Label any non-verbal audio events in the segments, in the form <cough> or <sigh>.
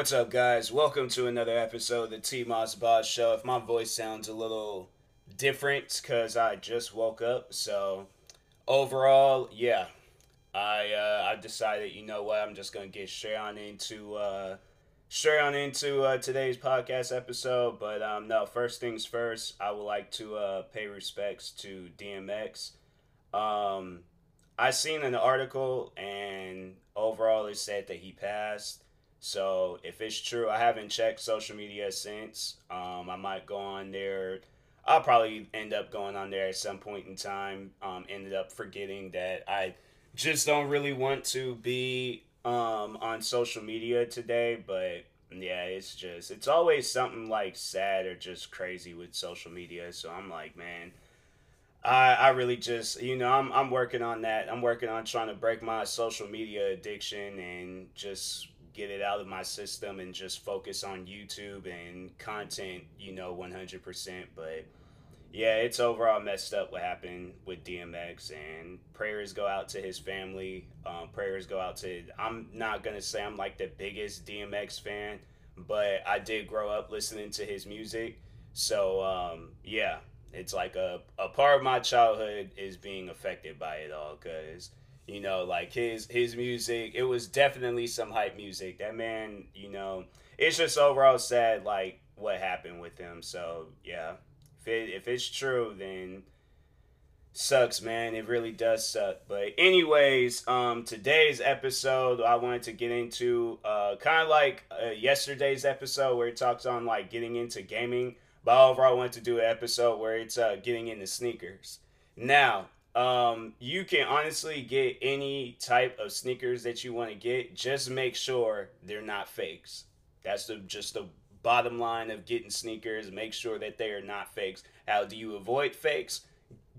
What's up, guys? Welcome to another episode of the T Moss Boss Show. If my voice sounds a little different, because I just woke up. So, overall, yeah, I uh, I decided, you know what, I'm just gonna get straight on into uh, straight on into uh, today's podcast episode. But um, no, first things first, I would like to uh, pay respects to DMX. Um, I seen an article, and overall, it said that he passed. So if it's true, I haven't checked social media since. Um, I might go on there. I'll probably end up going on there at some point in time. Um, ended up forgetting that I just don't really want to be um, on social media today. But yeah, it's just it's always something like sad or just crazy with social media. So I'm like, man. I, I really just you know I'm, I'm working on that i'm working on trying to break my social media addiction and just get it out of my system and just focus on YouTube and content, you know, 100%. But yeah, it's overall messed up what happened with DMX. And prayers go out to his family. Um, prayers go out to, I'm not to say I'm like the biggest DMX fan, but I did grow up listening to his music. So um, yeah, it's like a, a part of my childhood is being affected by it all because you know like his his music it was definitely some hype music. That man you know it's just overall sad like what happened with him. So yeah. If it if it's true then sucks man. It really does suck. But anyways um today's episode i wanted to get into uh kind of like uh, yesterday's episode where it talks on like getting into gaming. But overall i wanted to do an episode where it's uh getting into sneakers. Now um, you can honestly get any type of sneakers that you want to get. Just make sure they're not fakes. That's the just the bottom line of getting sneakers. Make sure that they are not fakes. How do you avoid fakes?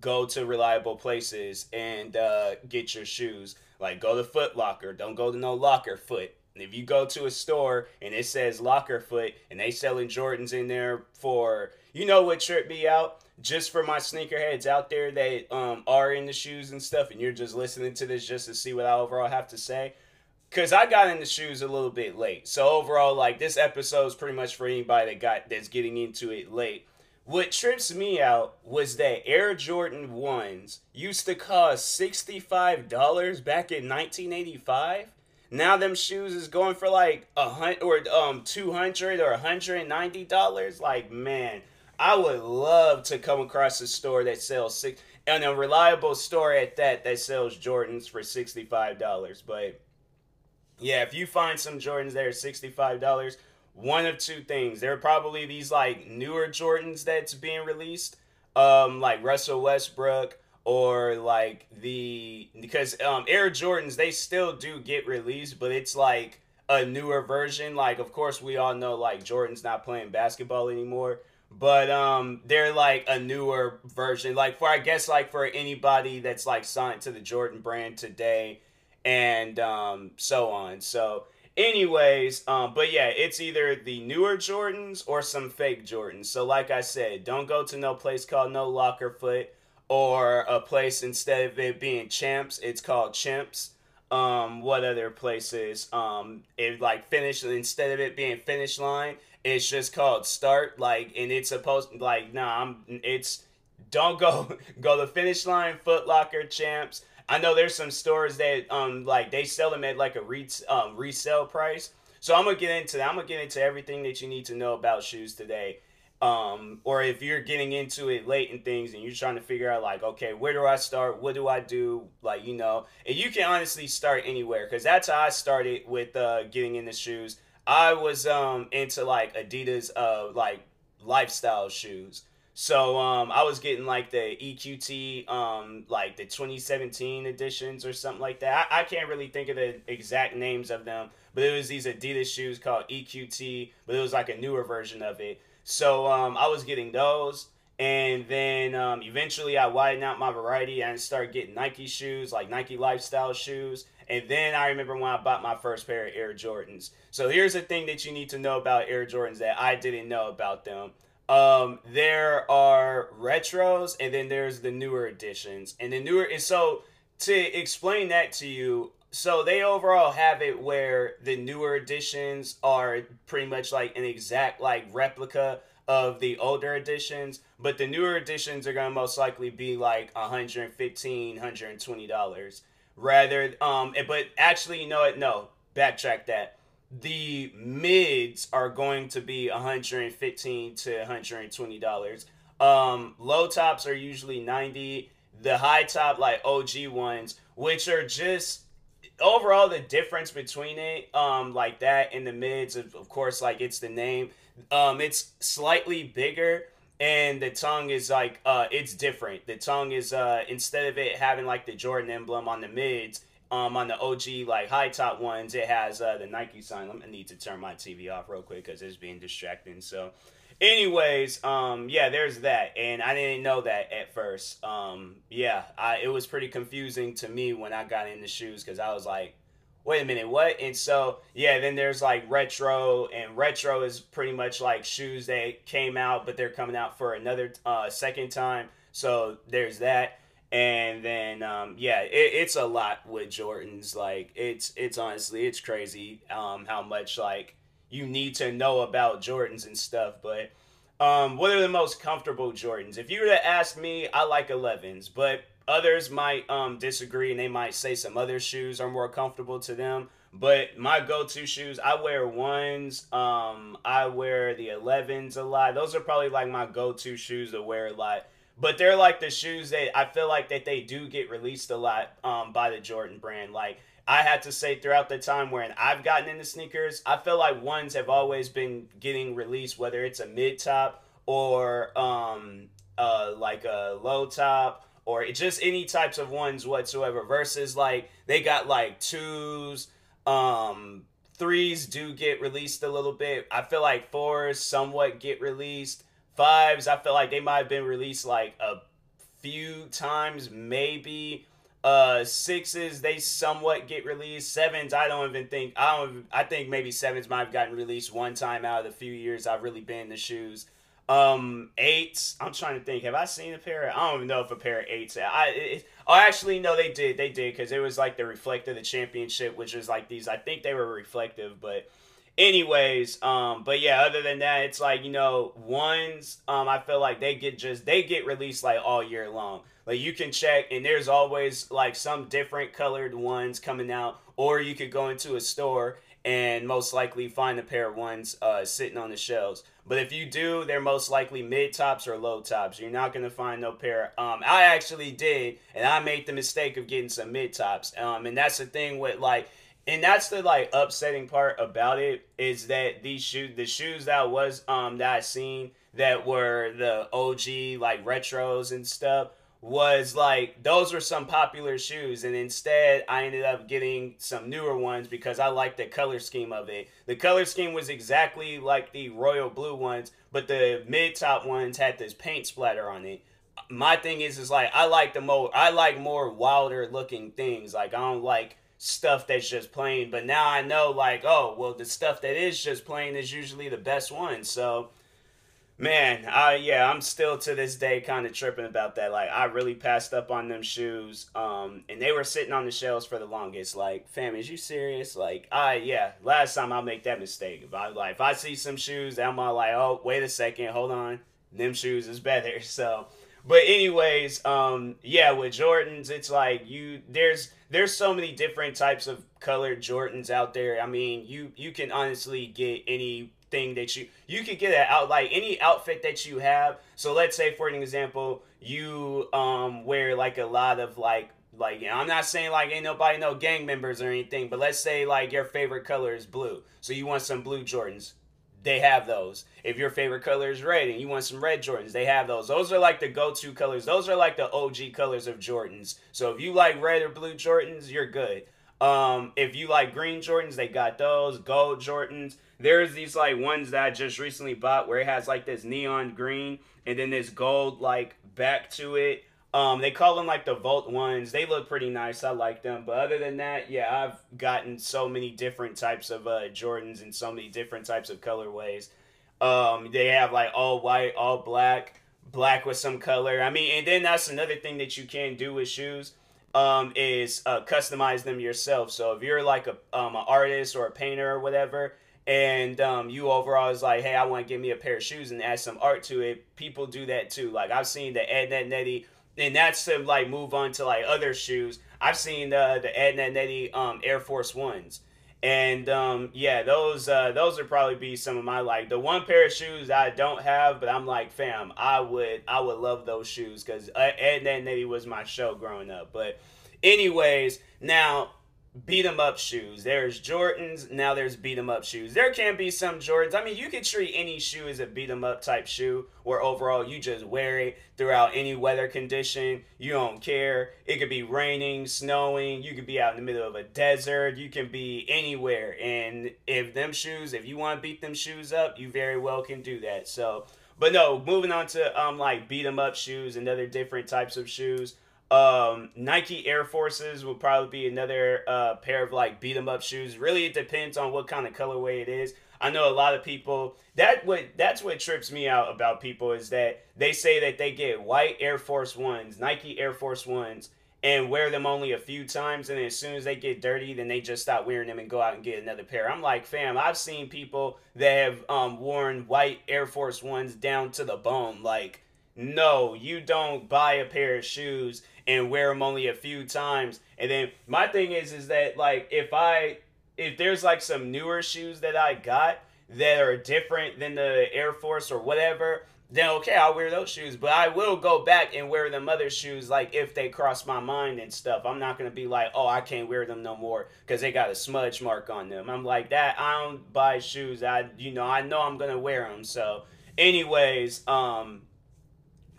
Go to reliable places and uh, get your shoes. Like go to Foot Locker. Don't go to no Locker Foot. If you go to a store and it says Locker Foot and they selling Jordans in there for, you know what tripped me out? just for my sneakerheads out there that um, are in the shoes and stuff, and you're just listening to this just to see what I overall have to say. Cause I got in the shoes a little bit late, so overall, like this episode is pretty much for anybody that got that's getting into it late. What trips me out was that Air Jordan ones used to cost sixty five dollars back in nineteen eighty five. Now them shoes is going for like a hundred or um two hundred or hundred and ninety dollars. Like man, I would love to come across a store that sells six and a reliable store at that that sells Jordans for sixty five dollars. But yeah, if you find some Jordans that are sixty five dollars, one of two things. There are probably these like newer Jordans that's being released, um, like Russell Westbrook or like the because um Air Jordans they still do get released, but it's like a newer version. Like of course we all know like Jordan's not playing basketball anymore but um they're like a newer version. Like for i guess like for anybody that's like signed to the jordan brand today and um so on. So anyways um but yeah it's either the newer jordans or some fake jordans. So like i said don't go to no place called no locker foot or a place instead of it being champs it's called chimps um what other places um it like finish instead of it being finish line it's just called Start. Like, and it's supposed like nah. I'm. It's don't go <laughs> go the finish line. Foot Locker champs. I know there's some stores that um like they sell them at like a re- um, resale price. So I'm gonna get into that. I'm gonna get into everything that you need to know about shoes today. Um, or if you're getting into it late and things and you're trying to figure out like, okay, where do I start? What do I do? Like, you know, and you can honestly start anywhere because that's how I started with uh, getting into shoes. I was um into like Adidas uh like lifestyle shoes. So um I was getting like the EQT um like the 2017 editions or something like that. I, I can't really think of the exact names of them, but it was these Adidas shoes called EQT, but it was like a newer version of it. So um I was getting those and then um, eventually I widened out my variety and started getting Nike shoes, like Nike lifestyle shoes. And then I remember when I bought my first pair of Air Jordans. So here's the thing that you need to know about Air Jordans that I didn't know about them. Um, there are retros and then there's the newer editions. And the newer and so to explain that to you, so they overall have it where the newer editions are pretty much like an exact like replica of the older editions, but the newer editions are gonna most likely be like 115 120 dollars. Rather um but actually you know what? No backtrack that. The mids are going to be 115 to 120 dollars. Um low tops are usually 90 the high top like og ones which are just overall the difference between it um like that in the mids of, of course like it's the name um it's slightly bigger and the tongue is like uh it's different. The tongue is uh instead of it having like the jordan emblem on the mids um on the og like high top ones it has uh the nike sign. I need to turn my tv off real quick because it's being distracting so anyways um yeah there's that. And i didn't know that at first. Um yeah I, it was pretty confusing to me when i got in the shoes because i was like wait a minute what? And so yeah then there's like retro and retro is pretty much like shoes that came out but they're coming out for another uh second time. So there's that. And then um yeah it, it's a lot with jordans. Like it's it's honestly it's crazy um how much like you need to know about Jordans and stuff. But um, what are the most comfortable Jordans? If you were to ask me, I like 11s, but others might um, disagree and they might say some other shoes are more comfortable to them. But my go-to shoes, I wear ones. Um, I wear the 11s a lot. Those are probably like my go-to shoes to wear a lot. But they're like the shoes that I feel like that they do get released a lot um, by the Jordan brand. Like I had to say throughout the time when I've gotten into sneakers, I feel like ones have always been getting released, whether it's a mid top or um uh like a low top or just any types of ones whatsoever. Versus like they got like twos, um threes do get released a little bit. I feel like fours somewhat get released. Fives, I feel like they might have been released like a few times, maybe uh, sixes they somewhat get released. Sevens I don't even think I don't. I think maybe sevens might have gotten released one time out of the few years I've really been in the shoes. Um, eights. I'm trying to think. Have I seen a pair? Of, I don't even know if a pair of eights. I. It, oh, actually, no, they did. They did because it was like the reflective the championship, which is like these. I think they were reflective, but anyways um but yeah other than that it's like you know ones um i feel like they get just they get released like all year long like you can check and there's always like some different colored ones coming out or you could go into a store and most likely find a pair of ones uh, sitting on the shelves. But if you do they're most likely mid tops or low tops. You're not to find no pair. Um i actually did and i made the mistake of getting some mid tops. Um and that's the thing with like and that's the like upsetting part about it is that these shoes the shoes that was um that I seen that were the OG like retros and stuff was like those were some popular shoes and instead I ended up getting some newer ones because I liked the color scheme of it. The color scheme was exactly like the royal blue ones, but the mid top ones had this paint splatter on it. My thing is is like I like the more I like more wilder looking things. Like I don't like stuff that's just plain. But now I know, like, oh, well, the stuff that is just plain is usually the best one. So, man, I yeah, I'm still to this day kind of tripping about that. Like, I really passed up on them shoes, um, and they were sitting on the shelves for the longest. Like, fam, is you serious? Like, I yeah, last time I'll make that mistake. If I like, if I see some shoes, I'm all like, oh, wait a second, hold on, them shoes is better. <laughs> So. But anyways, um, yeah, with Jordans, it's like you there's there's so many different types of colored Jordans out there. I mean, you you can honestly get anything that you you could get it out like any outfit that you have. So let's say for an example, you um wear like a lot of like like I'm not saying like ain't nobody no gang members or anything, but let's say like your favorite color is blue. So you want some blue Jordans they have those. If your favorite color is red and you want some red Jordans, they have those. Those are like the go-to colors. Those are like the OG colors of Jordans. So if you like red or blue Jordans, you're good. Um, if you like green Jordans, they got those. Gold Jordans. There's these like ones that I just recently bought where it has like this neon green and then this gold like back to it. Um, they call them like the Volt ones. They look pretty nice. I like them. But other than that, yeah, I've gotten so many different types of uh, Jordans and so many different types of colorways. Um, they have like all white, all black, black with some color. I mean, and then that's another thing that you can do with shoes. um, is uh, customize them yourself. So if you're like a um, an artist or a painter or whatever, and um, you overall is like, hey, I want to give me a pair of shoes and add some art to it. People do that too. Like I've seen the Ed, Edd n Eddy, and that's to like move on to like other shoes. I've seen the the Ed, Edd n Eddy um, Air Force Ones. And um, yeah, those uh, those would probably be some of my like the one pair of shoes I don't have, but I'm like, fam, I would I would love those shoes because Ed, Edd n Eddy was my show growing up. But anyways, now beat 'em up shoes. There's Jordans, now there's beat 'em up shoes. There can be some Jordans. I mean, you could treat any shoe as a beat 'em up type shoe where overall you just wear it throughout any weather condition. You don't care. It could be raining, snowing, you could be out in the middle of a desert, you can be anywhere. And if them shoes, if you want to beat them shoes up, you very well can do that. So, but no, moving on to um like beat 'em up shoes and other different types of shoes. Um, Nike Air Forces will probably be another uh, pair of like beat 'em up shoes. Really, it depends on what kind of colorway it is. I know a lot of people that what that's what trips me out about people is that they say that they get white Air Force Ones, Nike Air Force Ones, and wear them only a few times, and as soon as they get dirty, then they just stop wearing them and go out and get another pair. I'm like, fam, I've seen people that have um, worn white Air Force Ones down to the bone. Like, no, you don't buy a pair of shoes and wear them only a few times. And then my thing is, is that like if I if there's like some newer shoes that I got that are different than the Air Force or whatever, then okay, I'll wear those shoes. But I will go back and wear them other shoes, like if they cross my mind and stuff. I'm not gonna be like, oh, I can't wear them no more because they got a smudge mark on them. I'm like that. I don't buy shoes. I, you know, I know I'm gonna wear them. So, anyways, um,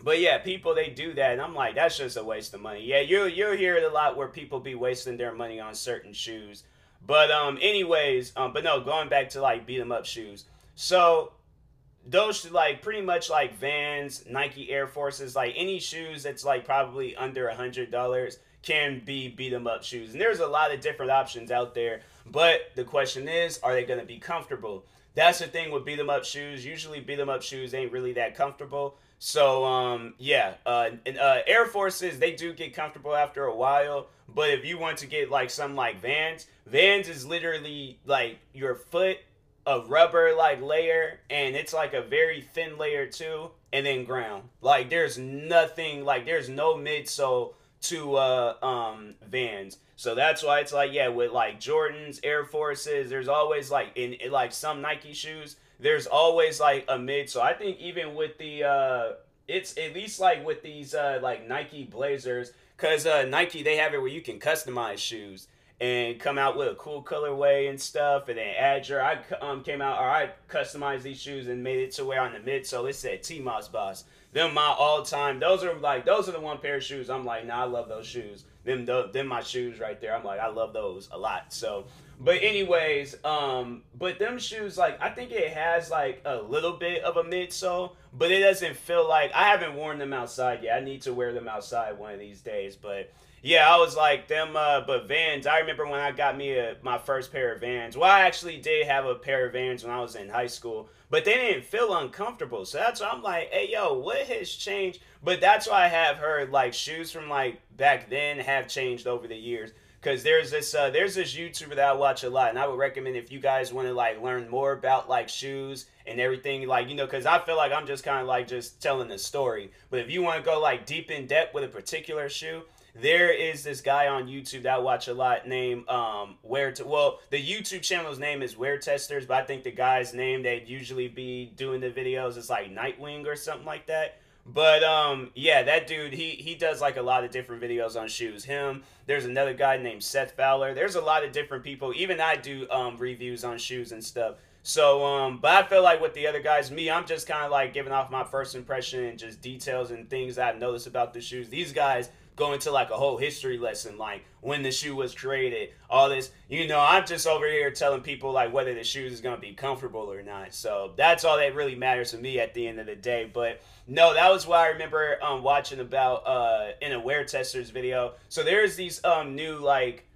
but yeah, people they do that, and I'm like, that's just a waste of money. Yeah, you you'll hear it a lot where people be wasting their money on certain shoes. But um, anyways, um, but no, going back to like beat 'em up shoes. So those like pretty much like Vans, Nike Air Forces, like any shoes that's like probably under a hundred dollars can be beat 'em up shoes. And there's a lot of different options out there. But the question is, are they gonna be comfortable? That's the thing with beat 'em up shoes. Usually beat 'em up shoes ain't really that comfortable. So um, yeah, uh, and, uh, Air Forces they do get comfortable after a while. But if you want to get like some like Vans, Vans is literally like your foot a rubber like layer and it's like a very thin layer too and then ground like there's nothing like there's no midsole to uh um vans so that's why it's like yeah with like jordans air forces there's always like in, in like some nike shoes there's always like a mid. So I think even with the uh it's at least like with these uh like Nike Blazers cuz uh Nike they have it where you can customize shoes and come out with a cool colorway and stuff and then Adger I um came out or I customized these shoes and made it to where on the mid so it said T-Moss Boss. Them my all time. Those are like those are the one pair of shoes. I'm like, nah, I love those shoes. Them them my shoes right there. I'm like, I love those a lot. So but anyways, um, but them shoes, like I think it has like a little bit of a midsole, but it doesn't feel like I haven't worn them outside yet. I need to wear them outside one of these days. But yeah, I was like them. Uh, but Vans, I remember when I got me a, my first pair of Vans. Well, I actually did have a pair of Vans when I was in high school, but they didn't feel uncomfortable. So that's why I'm like, hey, yo, what has changed? But that's why I have heard like shoes from like back then have changed over the years because there's this uh, there's this YouTuber that I watch a lot, and I would recommend if you guys want to like learn more about like shoes and everything, like you know, because I feel like I'm just kind of like just telling the story. But if you want to go like deep in depth with a particular shoe, there is this guy on YouTube that I watch a lot named um Where to well the YouTube channel's name is Wear Testers, but I think the guy's name that usually be doing the videos is like Nightwing or something like that. But um, yeah, that dude, he he does like a lot of different videos on shoes. Him, there's another guy named Seth Fowler. There's a lot of different people. Even I do um reviews on shoes and stuff. So um, but I feel like with the other guys, me, I'm just kind of like giving off my first impression and just details and things I've noticed about the shoes. These guys go into like a whole history lesson, like when the shoe was created, all this. You know, I'm just over here telling people like whether the shoes is gonna be comfortable or not. So that's all that really matters to me at the end of the day. But no, that was why I remember um, watching about uh, in a wear testers video. So there's these um, new like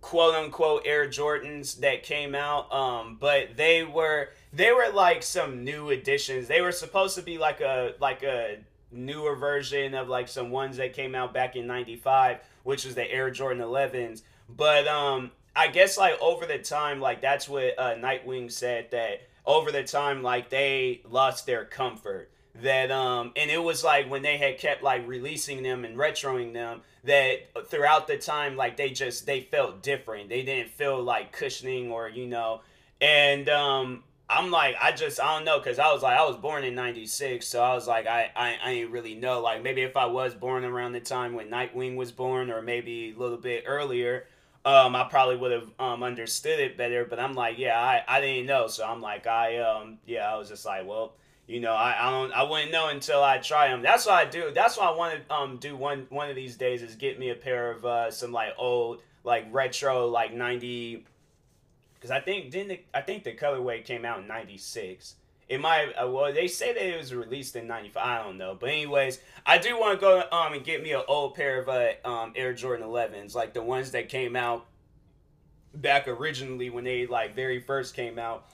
quote unquote Air Jordans that came out, um, but they were they were like some new additions. They were supposed to be like a like a newer version of like some ones that came out back in 95 which was the Air Jordan 11s. But um, I guess like over the time, like that's what uh, Nightwing said that over the time, like they lost their comfort. That um, and it was like when they had kept like releasing them and retroing them that throughout the time, like they just they felt different. They didn't feel like cushioning or you know, and um, I'm like, I just, I don't know, because I was like, I was born in 96, so I was like, I, I, I ain't really know. Like, maybe if I was born around the time when Nightwing was born, or maybe a little bit earlier, um, I probably would have um, understood it better. But I'm like, yeah, I, I didn't know. So I'm like, I, um, yeah, I was just like, well, you know, I, I don't, I wouldn't know until I try them. That's what I do. That's what I want to um do one one of these days is get me a pair of uh, some like old, like retro, like 90 because I think didn't the, I think the colorway came out in '96. It might uh, well they say that it was released in '95. I don't know, but anyways, I do want to go um and get me an old pair of uh, um Air Jordan 11s, like the ones that came out back originally when they like very first came out.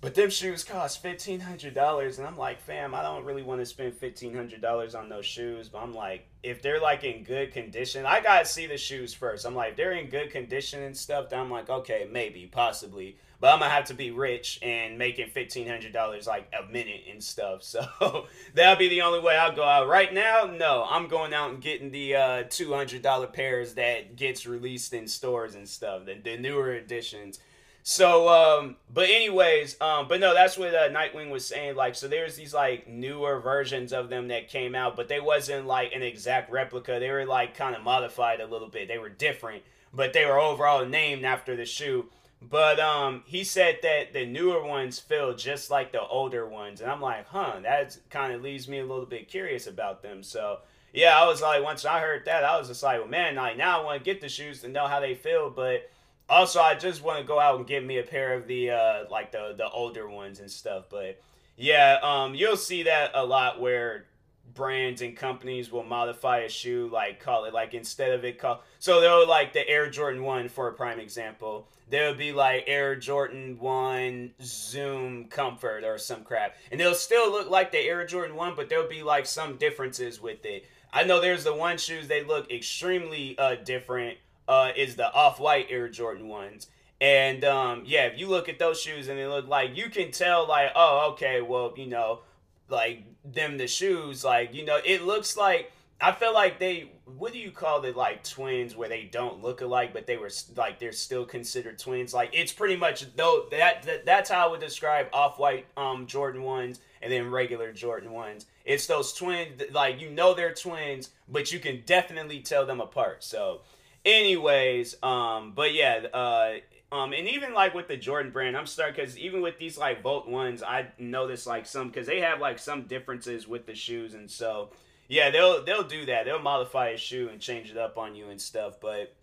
But them shoes cost fifteen hundred dollars, and I'm like, fam, I don't really want to spend fifteen hundred dollars on those shoes. But I'm like, if they're like in good condition, I gotta see the shoes first. I'm like, they're in good condition and stuff. Then I'm like, okay, maybe, possibly, but I'm gonna have to be rich and making fifteen hundred dollars like a minute and stuff. <laughs> So that'll be the only way I'll go out. Right now, no, I'm going out and getting the uh, two hundred dollar pairs that gets released in stores and stuff. The, the newer editions so, um, but anyways, um, but no, that's what uh, Nightwing was saying. Like, so there's these like newer versions of them that came out, but they wasn't like an exact replica. They were like kind of modified a little bit. They were different, but they were overall named after the shoe. But um, he said that the newer ones feel just like the older ones, and I'm like, huh, that kind of leaves me a little bit curious about them. So yeah, I was like, once I heard that, I was just like, well, man, like now I want to get the shoes to know how they feel, but also, I just want to go out and get me a pair of the uh, like the the older ones and stuff. But yeah, um, you'll see that a lot where brands and companies will modify a shoe, like call it like instead of it call so they'll like the Air Jordan One for a prime example. There'll be like Air Jordan One Zoom Comfort or some crap, and they'll still look like the Air Jordan One, but there'll be like some differences with it. I know there's the one shoes they look extremely uh, different uh, is the off white Air Jordan ones. And um, yeah, if you look at those shoes and they look like you can tell, like, oh, okay, well, you know, like them the shoes, like, you know, it looks like I feel like they what do you call it like twins where they don't look alike but they were like they're still considered twins? Like it's pretty much though that, that that's how I would describe off-white um Jordan 1s and then regular Jordan 1s it's those twins like you know they're twins but you can definitely tell them apart. So Anyways, um, but yeah, uh, um, and even like with the Jordan brand, I'm starting because even with these like Volt ones, I noticed like some because they have like some differences with the shoes, and so yeah, they'll they'll do that. They'll modify a shoe and change it up on you and stuff. But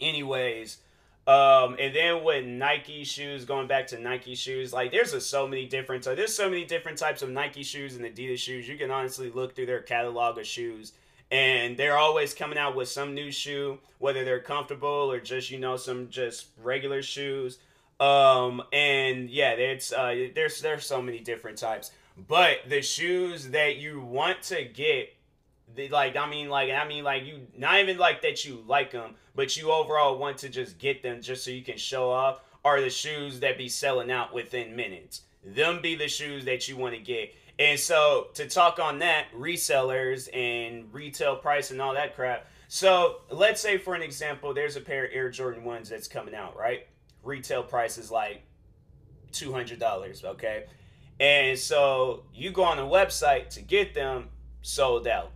anyways, um, and then with Nike shoes, going back to Nike shoes, like there's a, so many different. So there's so many different types of Nike shoes and Adidas shoes. You can honestly look through their catalog of shoes and they're always coming out with some new shoe, whether they're comfortable or just you know some just regular shoes. Um, and yeah, it's uh, there's there's so many different types, but the shoes that you want to get, the, like I mean, like I mean, like you not even like that you like them, but you overall want to just get them just so you can show off. Are the shoes that be selling out within minutes? Them be the shoes that you want to get and so to talk on that, resellers and retail price and all that crap. So let's say for an example, there's a pair of Air Jordan ones that's coming out, right? Retail price is like two hundred dollars, okay? And so you go on a website to get them sold out.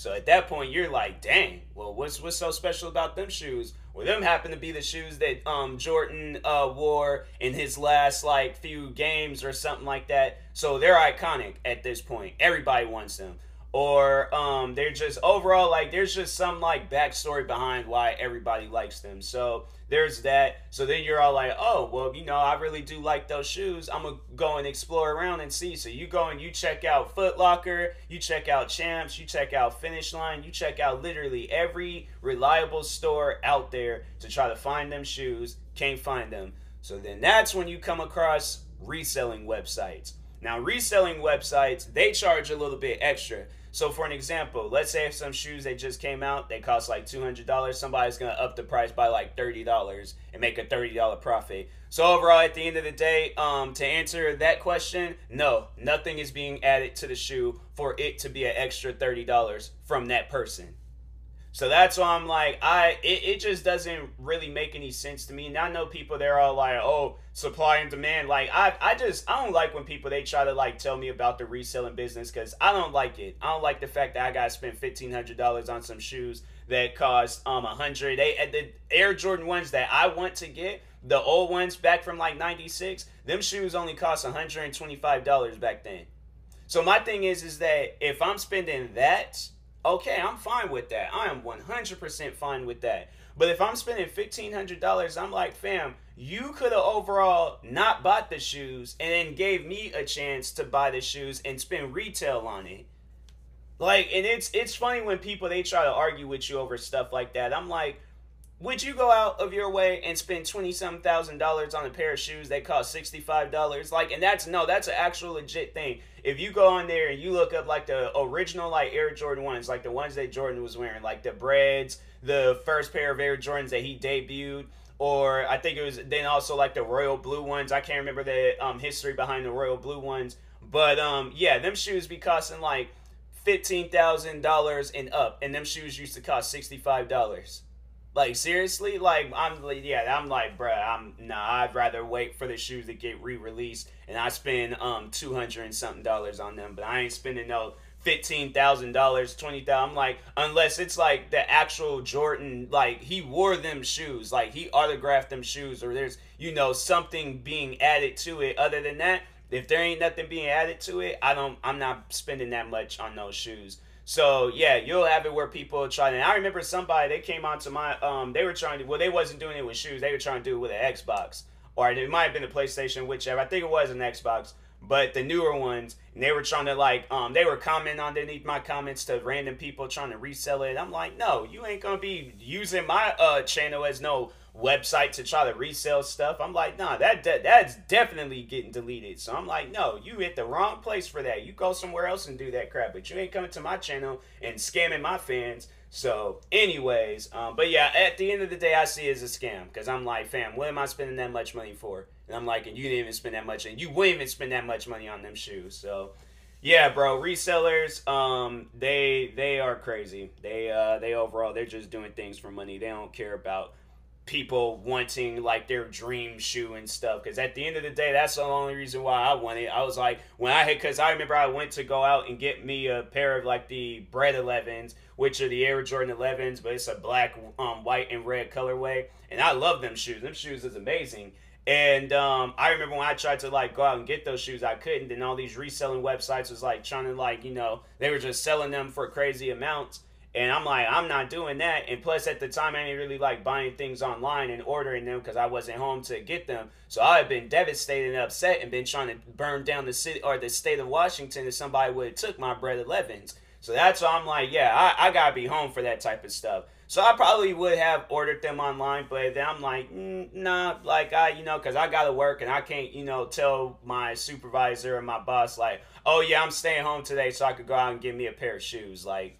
So at that point, you're like, dang, well, what's what's so special about them shoes? Well, them happen to be the shoes that um, Jordan uh, wore in his last like few games or something like that. So they're iconic at this point. Everybody wants them. Or um, they're just overall like there's just some like backstory behind why everybody likes them. So there's that. So then you're all like, oh, well, you know, I really do like those shoes. I'm going to go and explore around and see. So you go and you check out Foot Locker, you check out Champs, you check out Finish Line, you check out literally every reliable store out there to try to find them shoes. Can't find them. So then that's when you come across reselling websites. Now, reselling websites, they charge a little bit extra. So for an example, let's say if some shoes they just came out, they cost like two hundred dollars. Somebody's gonna up the price by like thirty dollars and make a thirty dollar profit. So overall, at the end of the day, um, to answer that question, no, nothing is being added to the shoe for it to be an extra thirty dollars from that person. So that's why I'm like, I it, it just doesn't really make any sense to me. And I know people they're all like, oh, supply and demand. Like I I just I don't like when people they try to like tell me about the reselling business because I don't like it. I don't like the fact that I gotta spend fifteen hundred dollars on some shoes that cost um a hundred. They at the Air Jordan ones that I want to get, the old ones back from like ninety six, them shoes only cost hundred and twenty five dollars back then. So my thing is is that if I'm spending that okay, I'm fine with that. I am 100% fine with that. But if I'm spending $1,500, I'm like, fam, you could have overall not bought the shoes and then gave me a chance to buy the shoes and spend retail on it. Like, and it's it's funny when people they try to argue with you over stuff like that. I'm like, would you go out of your way and spend twenty some thousand dollars on a pair of shoes that cost sixty five dollars? Like, and that's no, that's an actual legit thing. If you go on there and you look up like the original like Air Jordan ones, like the ones that Jordan was wearing, like the breads, the first pair of Air Jordans that he debuted, or I think it was then also like the royal blue ones. I can't remember the um, history behind the royal blue ones, but um, yeah, them shoes be costing like fifteen thousand dollars and up, and them shoes used to cost sixty five dollars. Like seriously, like I'm yeah, I'm like, bruh, I'm nah. I'd rather wait for the shoes to get re-released, and I spend um two hundred and something dollars on them, but I ain't spending no fifteen thousand dollars, twenty thousand. I'm like, unless it's like the actual Jordan, like he wore them shoes, like he autographed them shoes, or there's you know something being added to it. Other than that, if there ain't nothing being added to it, I don't. I'm not spending that much on those shoes. So yeah, you'll have it where people try And I remember somebody they came onto my um they were trying to well they wasn't doing it with shoes they were trying to do it with an Xbox or it might have been a PlayStation whichever I think it was an Xbox but the newer ones and they were trying to like um they were commenting underneath my comments to random people trying to resell it. I'm like no you ain't gonna be using my uh channel as no website to try to resell stuff. I'm like, nah, that, that that's definitely getting deleted. So I'm like, no, you hit the wrong place for that. You go somewhere else and do that crap, but you ain't coming to my channel and scamming my fans. So, anyways, um, but yeah, at the end of the day, I see it as a scam because I'm like, fam, what am I spending that much money for? And I'm like, and you didn't even spend that much, and you wouldn't even spend that much money on them shoes. So, yeah, bro, resellers, um, they they are crazy. They uh, they overall, they're just doing things for money. They don't care about people wanting like their dream shoe and stuff because at the end of the day that's the only reason why i wanted i was like when i had because i remember i went to go out and get me a pair of like the Bred 11s which are the air jordan 11s but it's a black um, white and red colorway and i love them shoes them shoes is amazing and um, I remember when I tried to like go out and get those shoes, I couldn't. And all these reselling websites was like trying to like you know they were just selling them for crazy amounts. And I'm like, I'm not doing that. And plus, at the time, I didn't really like buying things online and ordering them because I wasn't home to get them. So I had been devastated and upset and been trying to burn down the city or the state of Washington if somebody would have took my Bred 11s. So that's why I'm like, yeah, I, I gotta be home for that type of stuff. So I probably would have ordered them online, but then I'm like, mm, nah, like I, you know, because I gotta work and I can't, you know, tell my supervisor or my boss like, oh yeah, I'm staying home today so I could go out and get me a pair of shoes. Like,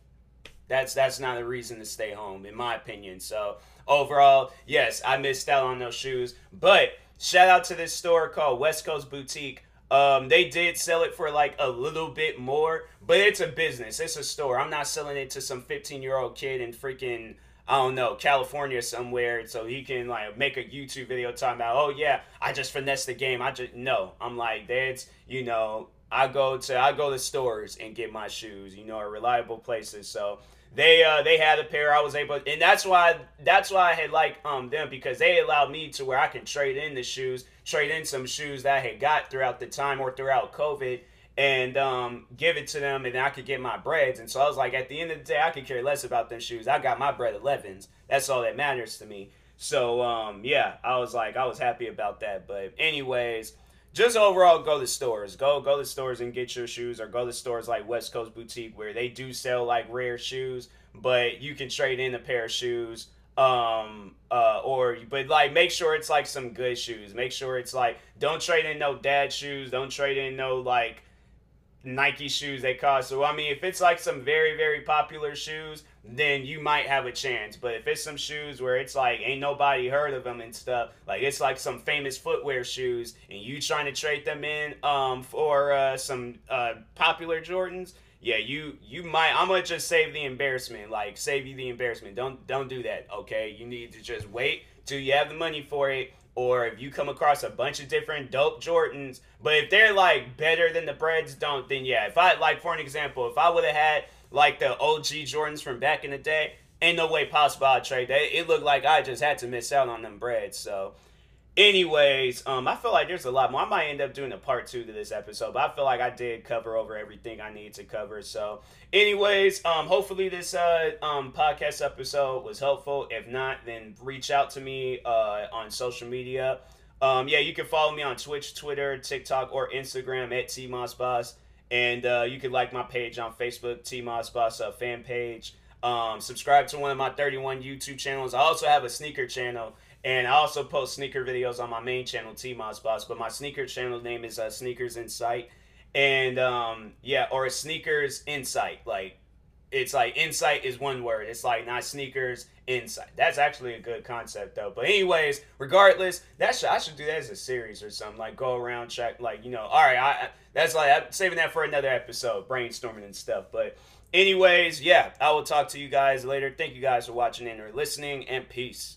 that's that's not a reason to stay home, in my opinion. So overall, yes, I missed out on those shoes. But shout out to this store called West Coast Boutique. Um, they did sell it for like a little bit more, but it's a business. It's a store. I'm not selling it to some 15 year old kid in freaking I don't know California somewhere, so he can like make a YouTube video talking about, oh yeah, I just finessed the game. I just no. I'm like that's you know I go to I go to stores and get my shoes. You know, reliable places. So they uh they had a pair i was able and that's why that's why i had like um them because they allowed me to where i can trade in the shoes trade in some shoes that i had got throughout the time or throughout covid and um give it to them and i could get my Breds and so i was like at the end of the day i could care less about them shoes. I got my Bred 11s that's all that matters to me. So um yeah i was like i was happy about that. But anyways just overall go to stores. Go go to stores and get your shoes or go to stores like west coast boutique where they do sell like rare shoes but you can trade in a pair of shoes um uh or but like make sure it's like some good shoes. Make sure it's like don't trade in no dad shoes. Don't trade in no like Nike shoes they cost. So I mean, if it's like some very very popular shoes, then you might have a chance. But if it's some shoes where it's like ain't nobody heard of them and stuff, like it's like some famous footwear shoes, and you trying to trade them in um for uh, some uh, popular Jordans, yeah, you you might. I'm gonna just save the embarrassment. Like save you the embarrassment. Don't don't do that. Okay, you need to just wait till you have the money for it. Or if you come across a bunch of different dope Jordans, but if they're like better than the breads, don't then yeah. If I like for an example, if I would have had like the OG Jordans from back in the day, ain't no way possible I'd trade that. It looked like I just had to miss out on them breads. So anyways um i feel like there's a lot more. I might end up doing a part two to this episode but i feel like i did cover over everything i need to cover. So anyways um hopefully this uh um podcast episode was helpful. If not then reach out to me uh on social media. Um yeah you can follow me on twitch twitter tiktok or instagram at tmossboss and uh you can like my page on facebook tmossboss uh, fan page. Um subscribe to one of my 31 youtube channels. I also have a sneaker channel and I also post sneaker videos on my main channel, T Moss Boss. But my sneaker channel name is uh, Sneakers Insight. And um, yeah, or Sneakers Insight. Like, it's like insight is one word. It's like not sneakers, insight. That's actually a good concept though. But anyways, regardless, that should, I should do that as a series or something. Like go around check, like you know. All right, I, that's like I'm saving that for another episode, brainstorming and stuff. But anyways, yeah, I will talk to you guys later. Thank you guys for watching and or listening, and peace.